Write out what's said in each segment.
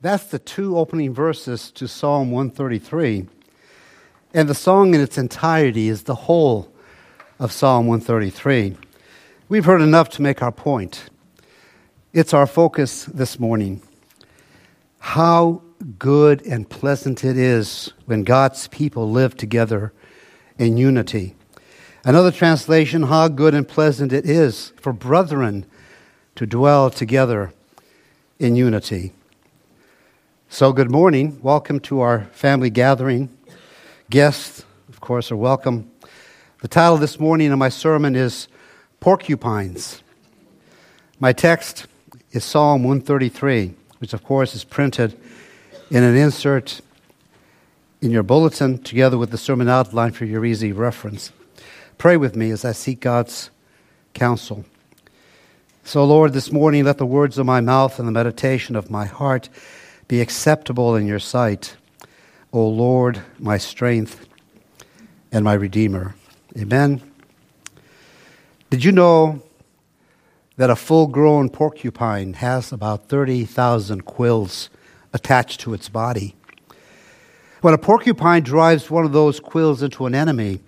That's the two opening verses to Psalm 133. And the song in its entirety is the whole of Psalm 133. We've heard enough to make our point. It's our focus this morning. How good and pleasant it is when God's people live together in unity. Another translation, how good and pleasant it is for brethren to dwell together in unity. So, good morning. Welcome to our family gathering. Guests, of course, are welcome. The title this morning of my sermon is Porcupines. My text is Psalm 133, which, of course, is printed in an insert in your bulletin together with the sermon outline for your easy reference. Pray with me as I seek God's counsel. So, Lord, this morning let the words of my mouth and the meditation of my heart be acceptable in your sight, O Lord, my strength and my Redeemer. Amen. Did you know that a full grown porcupine has about 30,000 quills attached to its body? When a porcupine drives one of those quills into an enemy,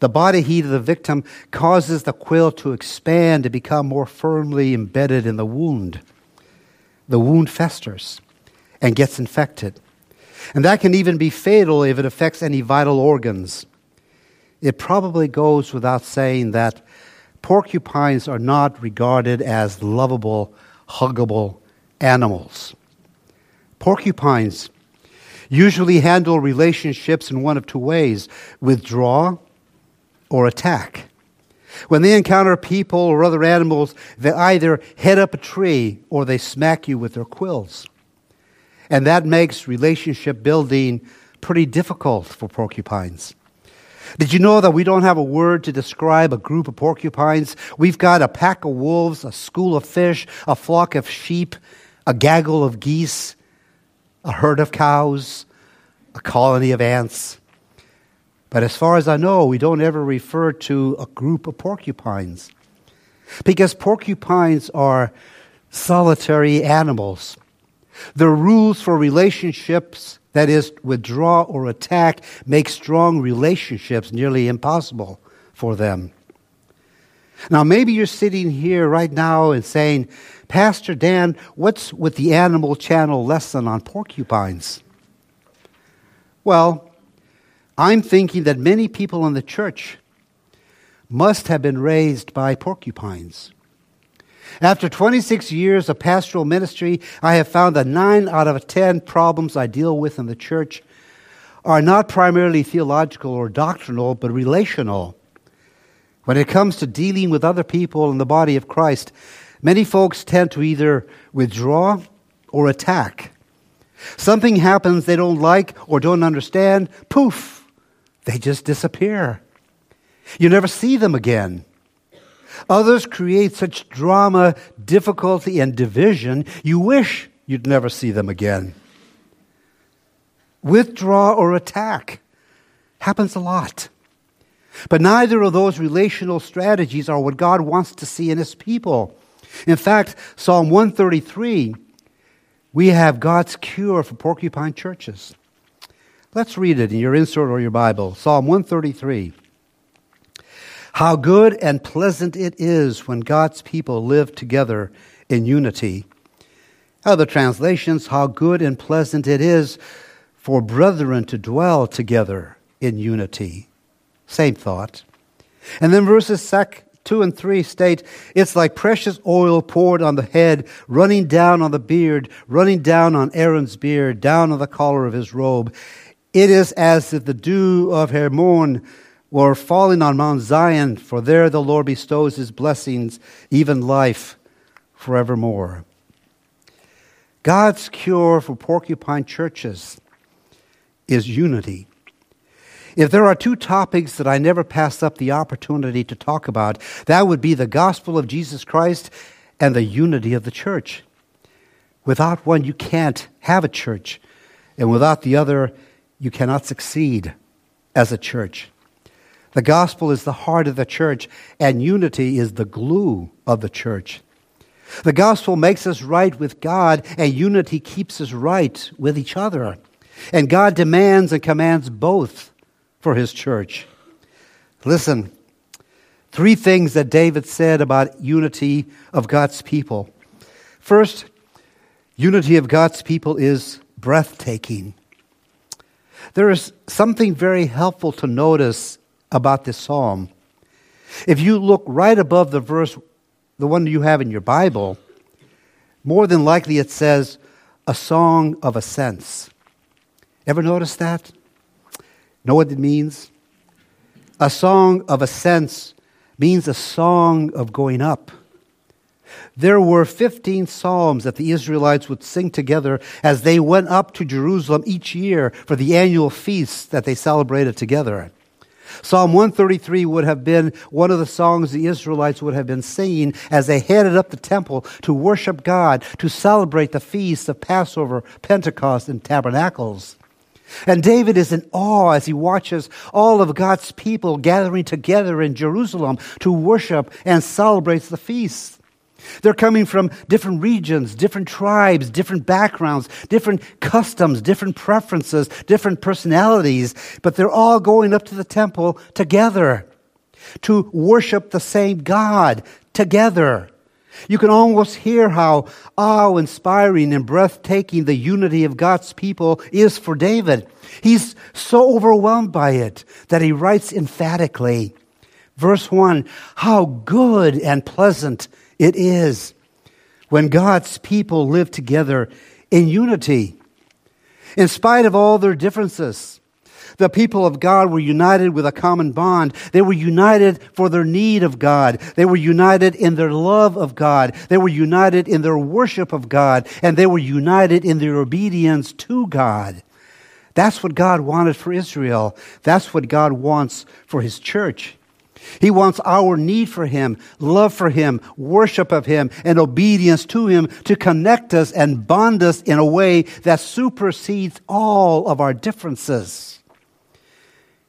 the body heat of the victim causes the quill to expand to become more firmly embedded in the wound. The wound festers and gets infected. And that can even be fatal if it affects any vital organs. It probably goes without saying that porcupines are not regarded as lovable, huggable animals. Porcupines usually handle relationships in one of two ways withdraw or attack. When they encounter people or other animals, they either head up a tree or they smack you with their quills. And that makes relationship building pretty difficult for porcupines. Did you know that we don't have a word to describe a group of porcupines? We've got a pack of wolves, a school of fish, a flock of sheep, a gaggle of geese, a herd of cows, a colony of ants. But as far as I know, we don't ever refer to a group of porcupines. Because porcupines are solitary animals. The rules for relationships, that is, withdraw or attack, make strong relationships nearly impossible for them. Now, maybe you're sitting here right now and saying, Pastor Dan, what's with the Animal Channel lesson on porcupines? Well, I'm thinking that many people in the church must have been raised by porcupines. After 26 years of pastoral ministry, I have found that nine out of 10 problems I deal with in the church are not primarily theological or doctrinal, but relational. When it comes to dealing with other people in the body of Christ, many folks tend to either withdraw or attack. Something happens they don't like or don't understand, poof, they just disappear. You never see them again. Others create such drama, difficulty, and division, you wish you'd never see them again. Withdraw or attack happens a lot. But neither of those relational strategies are what God wants to see in His people. In fact, Psalm 133, we have God's cure for porcupine churches. Let's read it in your insert or your Bible. Psalm 133. How good and pleasant it is when God's people live together in unity. Other translations, how good and pleasant it is for brethren to dwell together in unity. Same thought. And then verses 2 and 3 state, It's like precious oil poured on the head, running down on the beard, running down on Aaron's beard, down on the collar of his robe. It is as if the dew of Hermon were falling on Mount Zion, for there the Lord bestows his blessings, even life forevermore. God's cure for porcupine churches is unity. If there are two topics that I never pass up the opportunity to talk about, that would be the gospel of Jesus Christ and the unity of the church. Without one, you can't have a church, and without the other, you cannot succeed as a church. The gospel is the heart of the church, and unity is the glue of the church. The gospel makes us right with God, and unity keeps us right with each other. And God demands and commands both for his church. Listen, three things that David said about unity of God's people. First, unity of God's people is breathtaking. There is something very helpful to notice about this psalm. If you look right above the verse, the one you have in your Bible, more than likely it says, a song of ascents. Ever notice that? Know what it means? A song of ascents means a song of going up. There were 15 psalms that the Israelites would sing together as they went up to Jerusalem each year for the annual feasts that they celebrated together. Psalm 133 would have been one of the songs the Israelites would have been singing as they headed up the temple to worship God, to celebrate the feasts of Passover, Pentecost, and Tabernacles. And David is in awe as he watches all of God's people gathering together in Jerusalem to worship and celebrate the feasts. They're coming from different regions, different tribes, different backgrounds, different customs, different preferences, different personalities, but they're all going up to the temple together to worship the same God together. You can almost hear how awe inspiring and breathtaking the unity of God's people is for David. He's so overwhelmed by it that he writes emphatically, verse 1 How good and pleasant it is when God's people live together in unity. In spite of all their differences, the people of God were united with a common bond. They were united for their need of God. They were united in their love of God. They were united in their worship of God. And they were united in their obedience to God. That's what God wanted for Israel. That's what God wants for His church. He wants our need for Him, love for Him, worship of Him, and obedience to Him to connect us and bond us in a way that supersedes all of our differences.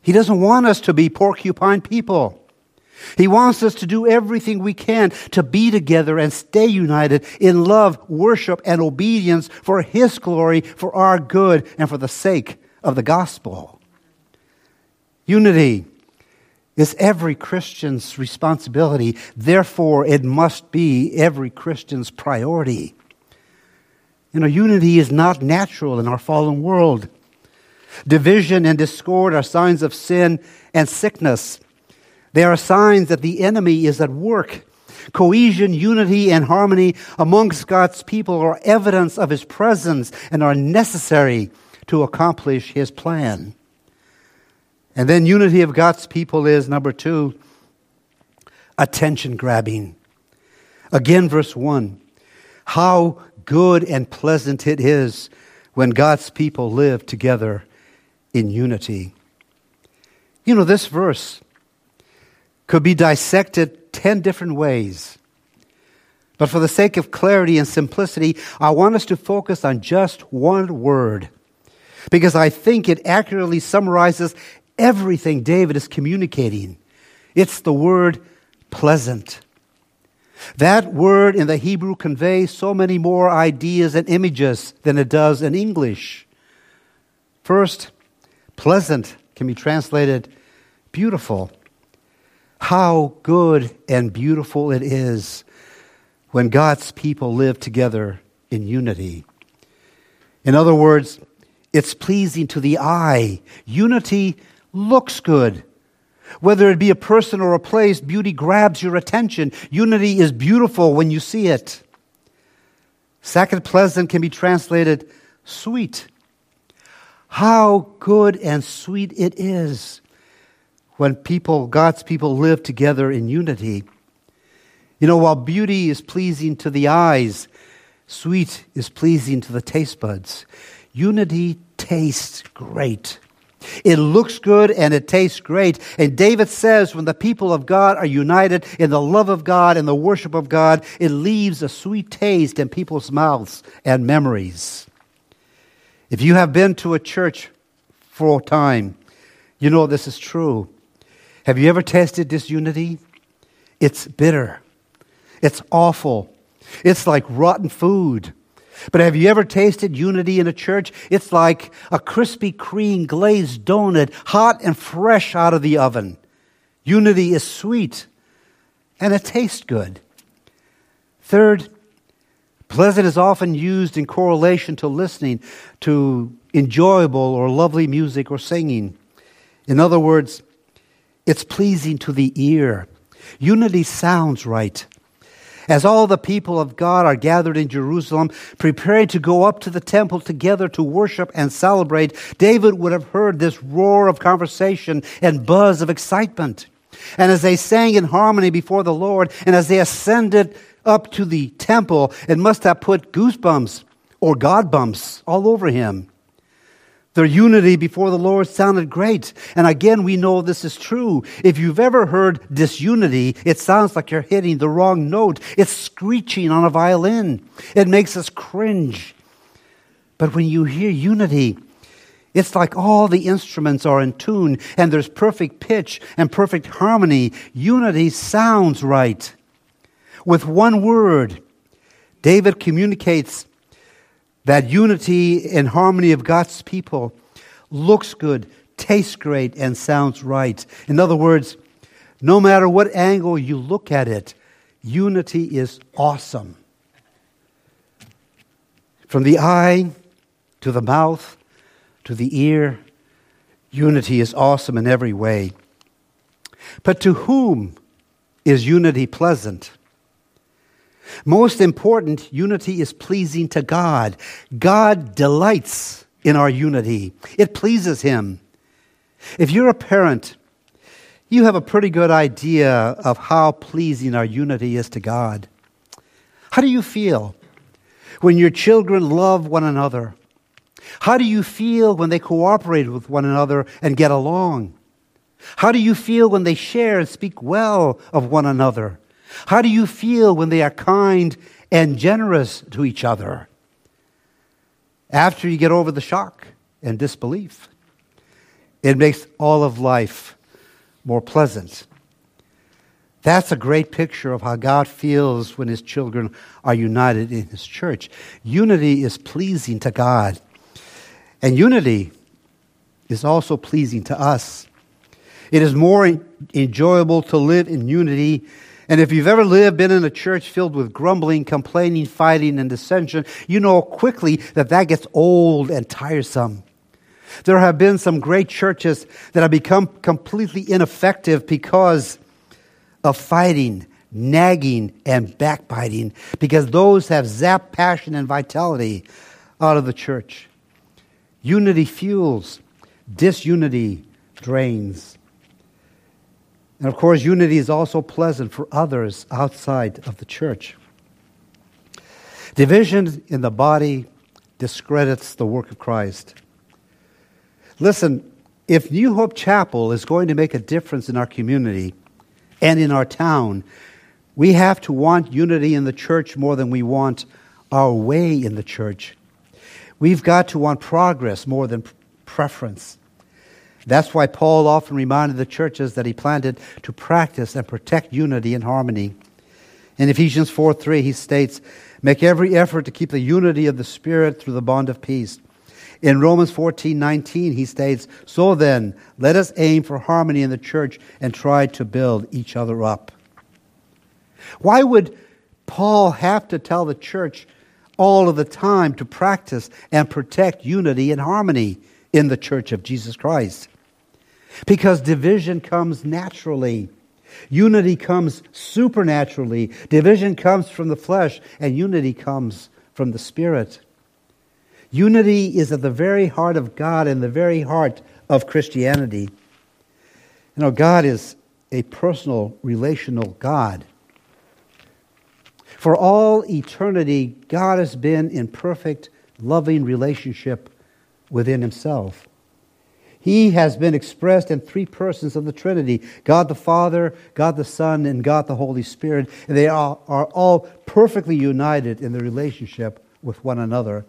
He doesn't want us to be porcupine people. He wants us to do everything we can to be together and stay united in love, worship, and obedience for His glory, for our good, and for the sake of the gospel. Unity is every Christian's responsibility. Therefore, it must be every Christian's priority. You know, unity is not natural in our fallen world. Division and discord are signs of sin and sickness. They are signs that the enemy is at work. Cohesion, unity, and harmony amongst God's people are evidence of his presence and are necessary to accomplish his plan. And then unity of God's people is number two, attention grabbing. Again, verse one. How good and pleasant it is when God's people live together in unity. You know, this verse could be dissected 10 different ways. But for the sake of clarity and simplicity, I want us to focus on just one word because I think it accurately summarizes everything David is communicating. It's the word pleasant. That word in the Hebrew conveys so many more ideas and images than it does in English. First, Pleasant can be translated beautiful. How good and beautiful it is when God's people live together in unity. In other words, it's pleasing to the eye. Unity looks good. Whether it be a person or a place, beauty grabs your attention. Unity is beautiful when you see it. Second, pleasant can be translated sweet. How good and sweet it is when people, God's people, live together in unity. You know, while beauty is pleasing to the eyes, sweet is pleasing to the taste buds. Unity tastes great. It looks good and it tastes great. And David says when the people of God are united in the love of God and the worship of God, it leaves a sweet taste in people's mouths and memories. If you have been to a church for a time, you know this is true. Have you ever tasted disunity? It's bitter. It's awful. It's like rotten food. But have you ever tasted unity in a church? It's like a Krispy Kreme glazed donut, hot and fresh out of the oven. Unity is sweet and it tastes good. Third, pleasant is often used in correlation to listening to enjoyable or lovely music or singing. In other words, it's pleasing to the ear. Unity sounds right. As all the people of God are gathered in Jerusalem, preparing to go up to the temple together to worship and celebrate, David would have heard this roar of conversation and buzz of excitement. And as they sang in harmony before the Lord, and as they ascended up to the temple, it must have put goosebumps or God bumps all over him. Their unity before the Lord sounded great. And again, we know this is true. If you've ever heard disunity, it sounds like you're hitting the wrong note. It's screeching on a violin. It makes us cringe. But when you hear unity, it's like all the instruments are in tune and there's perfect pitch and perfect harmony. Unity sounds right. With one word, David communicates that unity and harmony of God's people looks good, tastes great, and sounds right. In other words, no matter what angle you look at it, unity is awesome. From the eye to the mouth to the ear, unity is awesome in every way. But to whom is unity pleasant? Most important, unity is pleasing to God. God delights in our unity, it pleases Him. If you're a parent, you have a pretty good idea of how pleasing our unity is to God. How do you feel when your children love one another? How do you feel when they cooperate with one another and get along? How do you feel when they share and speak well of one another? How do you feel when they are kind and generous to each other? After you get over the shock and disbelief, it makes all of life more pleasant. That's a great picture of how God feels when his children are united in his church. Unity is pleasing to God, and unity is also pleasing to us. It is more enjoyable to live in unity and if you've ever lived, been in a church filled with grumbling, complaining, fighting, and dissension, you know quickly that that gets old and tiresome. There have been some great churches that have become completely ineffective because of fighting, nagging, and backbiting, because those have zapped passion and vitality out of the church. Unity fuels, disunity drains. And of course, unity is also pleasant for others outside of the church. Division in the body discredits the work of Christ. Listen, if New Hope Chapel is going to make a difference in our community and in our town, we have to want unity in the church more than we want our way in the church. We've got to want progress more than preference. That's why Paul often reminded the churches that he planted to practice and protect unity and harmony. In Ephesians 4 3, he states, Make every effort to keep the unity of the Spirit through the bond of peace. In Romans 14 19, he states, So then, let us aim for harmony in the church and try to build each other up. Why would Paul have to tell the church all of the time to practice and protect unity and harmony in the church of Jesus Christ? Because division comes naturally. Unity comes supernaturally. Division comes from the flesh, and unity comes from the Spirit. Unity is at the very heart of God and the very heart of Christianity. You know, God is a personal, relational God. For all eternity, God has been in perfect, loving relationship within Himself. He has been expressed in three persons of the Trinity God the Father, God the Son, and God the Holy Spirit. And they are, are all perfectly united in the relationship with one another.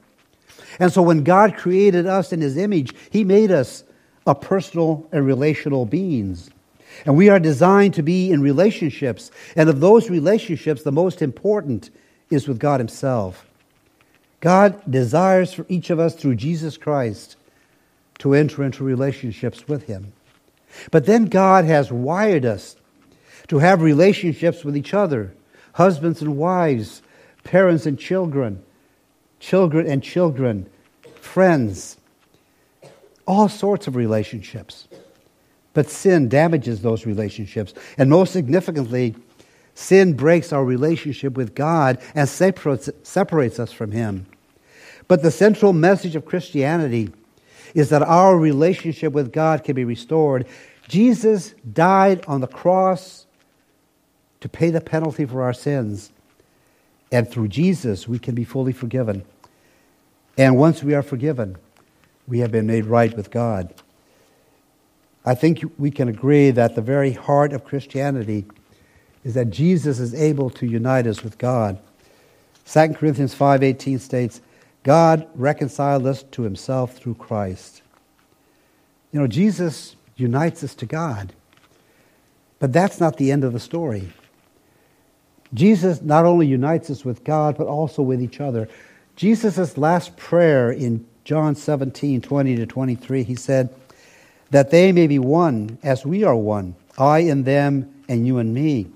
And so when God created us in His image, He made us a personal and relational beings. And we are designed to be in relationships. And of those relationships, the most important is with God Himself. God desires for each of us through Jesus Christ to enter into relationships with Him. But then God has wired us to have relationships with each other husbands and wives, parents and children, children and children, friends, all sorts of relationships. But sin damages those relationships. And most significantly, sin breaks our relationship with God and separates, us from Him. But the central message of Christianity is that our relationship with God can be restored. Jesus died on the cross to pay the penalty for our sins. And through Jesus, we can be fully forgiven. And once we are forgiven, we have been made right with God. I think we can agree that the very heart of Christianity is that Jesus is able to unite us with God. 2 Corinthians 5:18 states, God reconciled us to himself through Christ. You know, Jesus unites us to God. But that's not the end of the story. Jesus not only unites us with God, but also with each other. Jesus' last prayer in John 17, 20 to 23, he said, That they may be one as we are one, I and them, and you and me,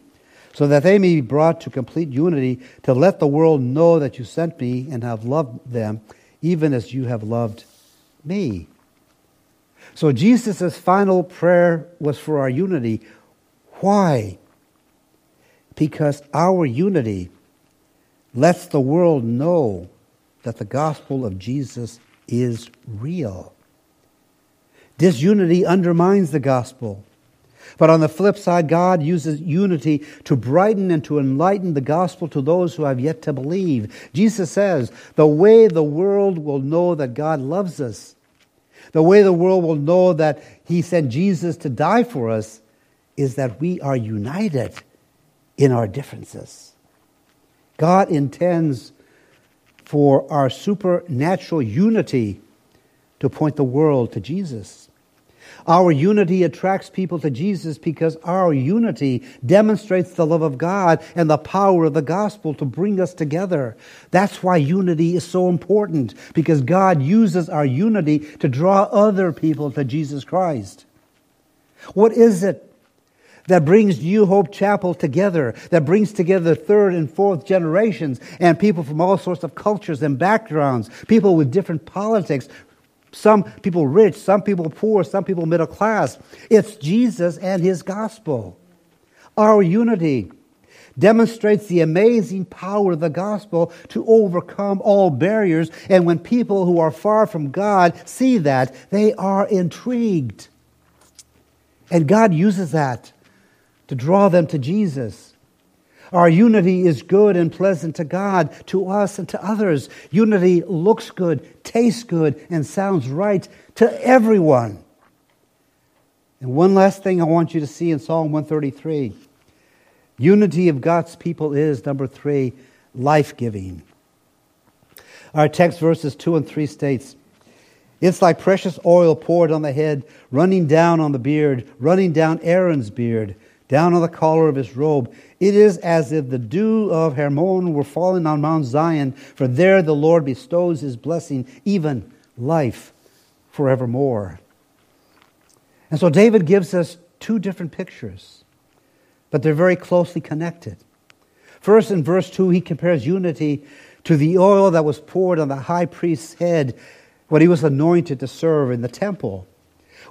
so that they may be brought to complete unity, to let the world know that you sent me and have loved them, even as you have loved me. So Jesus' final prayer was for our unity. Why? Because our unity lets the world know that the gospel of Jesus is real. Disunity undermines the gospel. But on the flip side, God uses unity to brighten and to enlighten the gospel to those who have yet to believe. Jesus says, The way the world will know that God loves us, the way the world will know that He sent Jesus to die for us, is that we are united in our differences. God intends for our supernatural unity to point the world to Jesus. Our unity attracts people to Jesus because our unity demonstrates the love of God and the power of the gospel to bring us together. That's why unity is so important because God uses our unity to draw other people to Jesus Christ. What is it that brings New Hope Chapel together, that brings together third and fourth generations and people from all sorts of cultures and backgrounds, people with different politics, some people rich, some people poor, some people middle class. It's Jesus and his gospel. Our unity demonstrates the amazing power of the gospel to overcome all barriers. And when people who are far from God see that, they are intrigued. And God uses that to draw them to Jesus. Our unity is good and pleasant to God, to us, and to others. Unity looks good, tastes good, and sounds right to everyone. And one last thing I want you to see in Psalm 133 unity of God's people is, number three, life giving. Our text verses 2 and 3 states, It's like precious oil poured on the head, running down on the beard, running down Aaron's beard down on the collar of his robe. It is as if the dew of Hermon were falling on Mount Zion, for there the Lord bestows his blessing, even life forevermore. And so David gives us two different pictures, but they're very closely connected. First, in verse 2, he compares unity to the oil that was poured on the high priest's head when he was anointed to serve in the temple.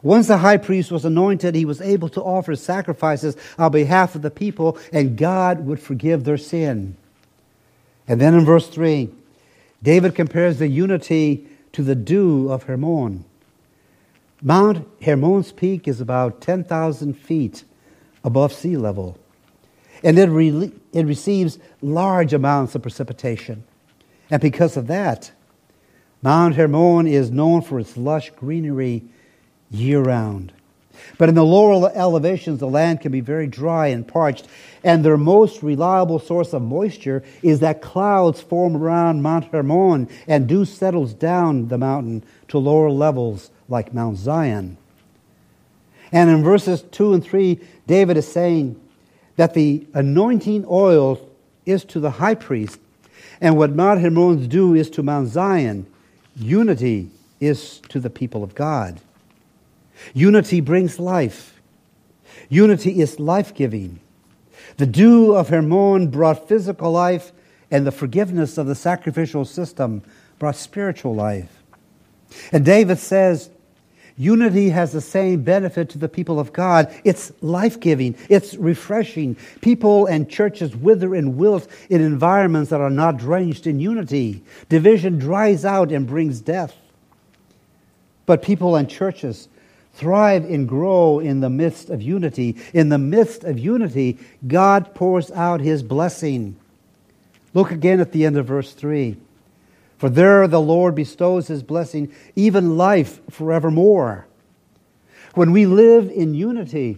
Once the high priest was anointed, he was able to offer sacrifices on behalf of the people, and God would forgive their sin. And then in verse 3, David compares the unity to the dew of Hermon. Mount Hermon's peak is about 10,000 feet above sea level, and it, re- it receives large amounts of precipitation. And because of that, Mount Hermon is known for its lush greenery year round. But in the lower elevations, the land can be very dry and parched, and their most reliable source of moisture is that clouds form around Mount Hermon and dew settles down the mountain to lower levels like Mount Zion. And in verses 2 and 3, David is saying that the anointing oil is to the high priest And what Mount Hermon's dew is to Mount Zion. Unity is to the people of God. Unity brings life. Unity is life giving. The dew of Hermon brought physical life, and the forgiveness of the sacrificial system brought spiritual life. And David says, Unity has the same benefit to the people of God. It's life giving, it's refreshing. People and churches wither and wilt in environments that are not drenched in unity. Division dries out and brings death. But people and churches thrive and grow in the midst of unity. In the midst of unity, God pours out his blessing. Look again at the end of verse 3. For there the Lord bestows his blessing, even life forevermore. When we live in unity,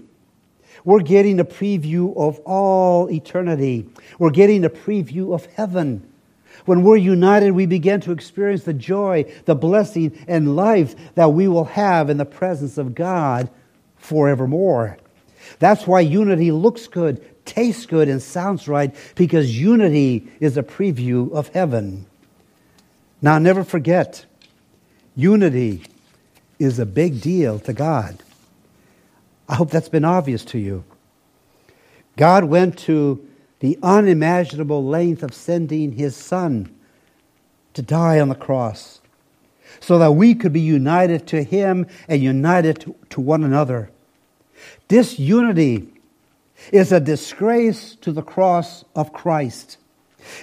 we're getting a preview of all eternity. We're getting a preview of heaven. When we're united, we begin to experience the joy, the blessing, and life that we will have in the presence of God forevermore. That's why unity looks good, tastes good, and sounds right, because unity is a preview of heaven. Now, never forget, unity is a big deal to God. I hope that's been obvious to you. God went to the unimaginable length of sending his Son to die on the cross so that we could be united to him and united to, one another. Disunity is a disgrace to the cross of Christ.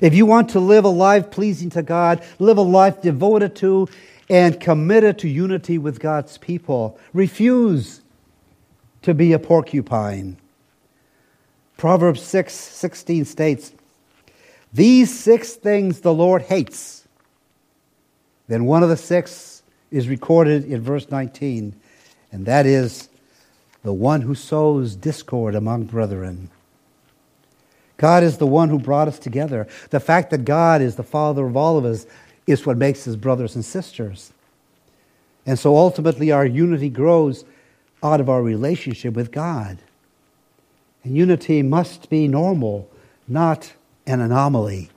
If you want to live a life pleasing to God, live a life devoted to and committed to unity with God's people, refuse to be a porcupine. Proverbs 6 16 states, These six things the Lord hates. Then one of the six is recorded in verse 19, and that is the one who sows discord among brethren. God is the one who brought us together. The fact that God is the Father of all of us is what makes us brothers and sisters. And so ultimately, our unity grows out of our relationship with God. And unity must be normal, not an anomaly.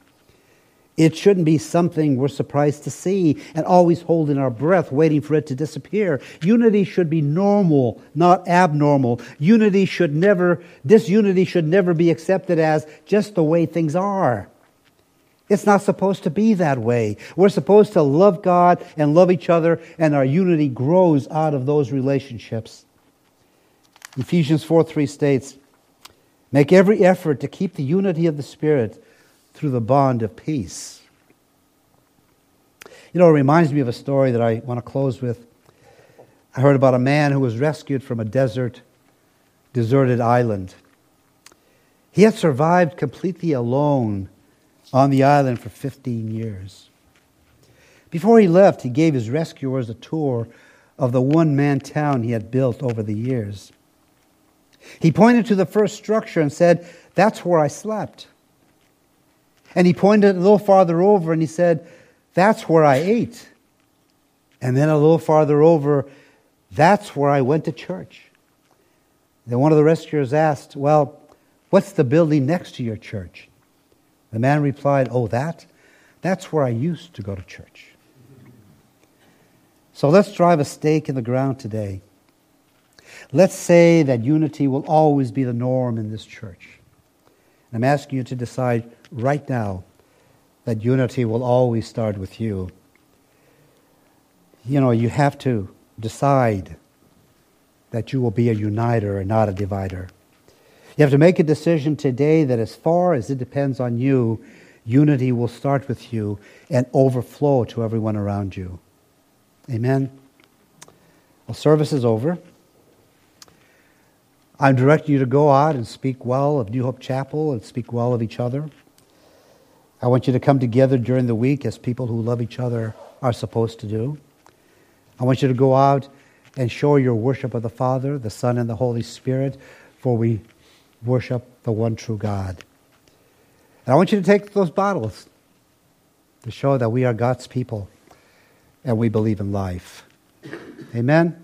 It shouldn't be something we're surprised to see and always holding our breath, waiting for it to disappear. Unity should be normal, not abnormal. Unity should never, disunity should never be accepted as just the way things are. It's not supposed to be that way. We're supposed to love God and love each other, and our unity grows out of those relationships. Ephesians 4 3 states, Make every effort to keep the unity of the Spirit through the bond of peace. You know, it reminds me of a story that I want to close with. I heard about a man who was rescued from a desert, deserted island. He had survived completely alone on the island for 15 years. Before he left, he gave his rescuers a tour of the one man town he had built over the years. He pointed to the first structure and said, That's where I slept. And he pointed a little farther over and he said, That's where I ate. And then a little farther over, That's where I went to church. Then one of the rescuers asked, Well, what's the building next to your church? The man replied, Oh, that? That's where I used to go to church. So let's drive a stake in the ground today. Let's say that unity will always be the norm in this church. And I'm asking you to decide right now that unity will always start with you. You know, you have to decide that you will be a uniter and not a divider. You have to make a decision today that as far as it depends on you, unity will start with you and overflow to everyone around you. Amen. Well, service is over. I'm directing you to go out and speak well of New Hope Chapel and speak well of each other. I want you to come together during the week as people who love each other are supposed to do. I want you to go out and show your worship of the Father, the Son, and the Holy Spirit, for we worship the one true God. And I want you to take those bottles to show that we are God's people and we believe in life. Amen.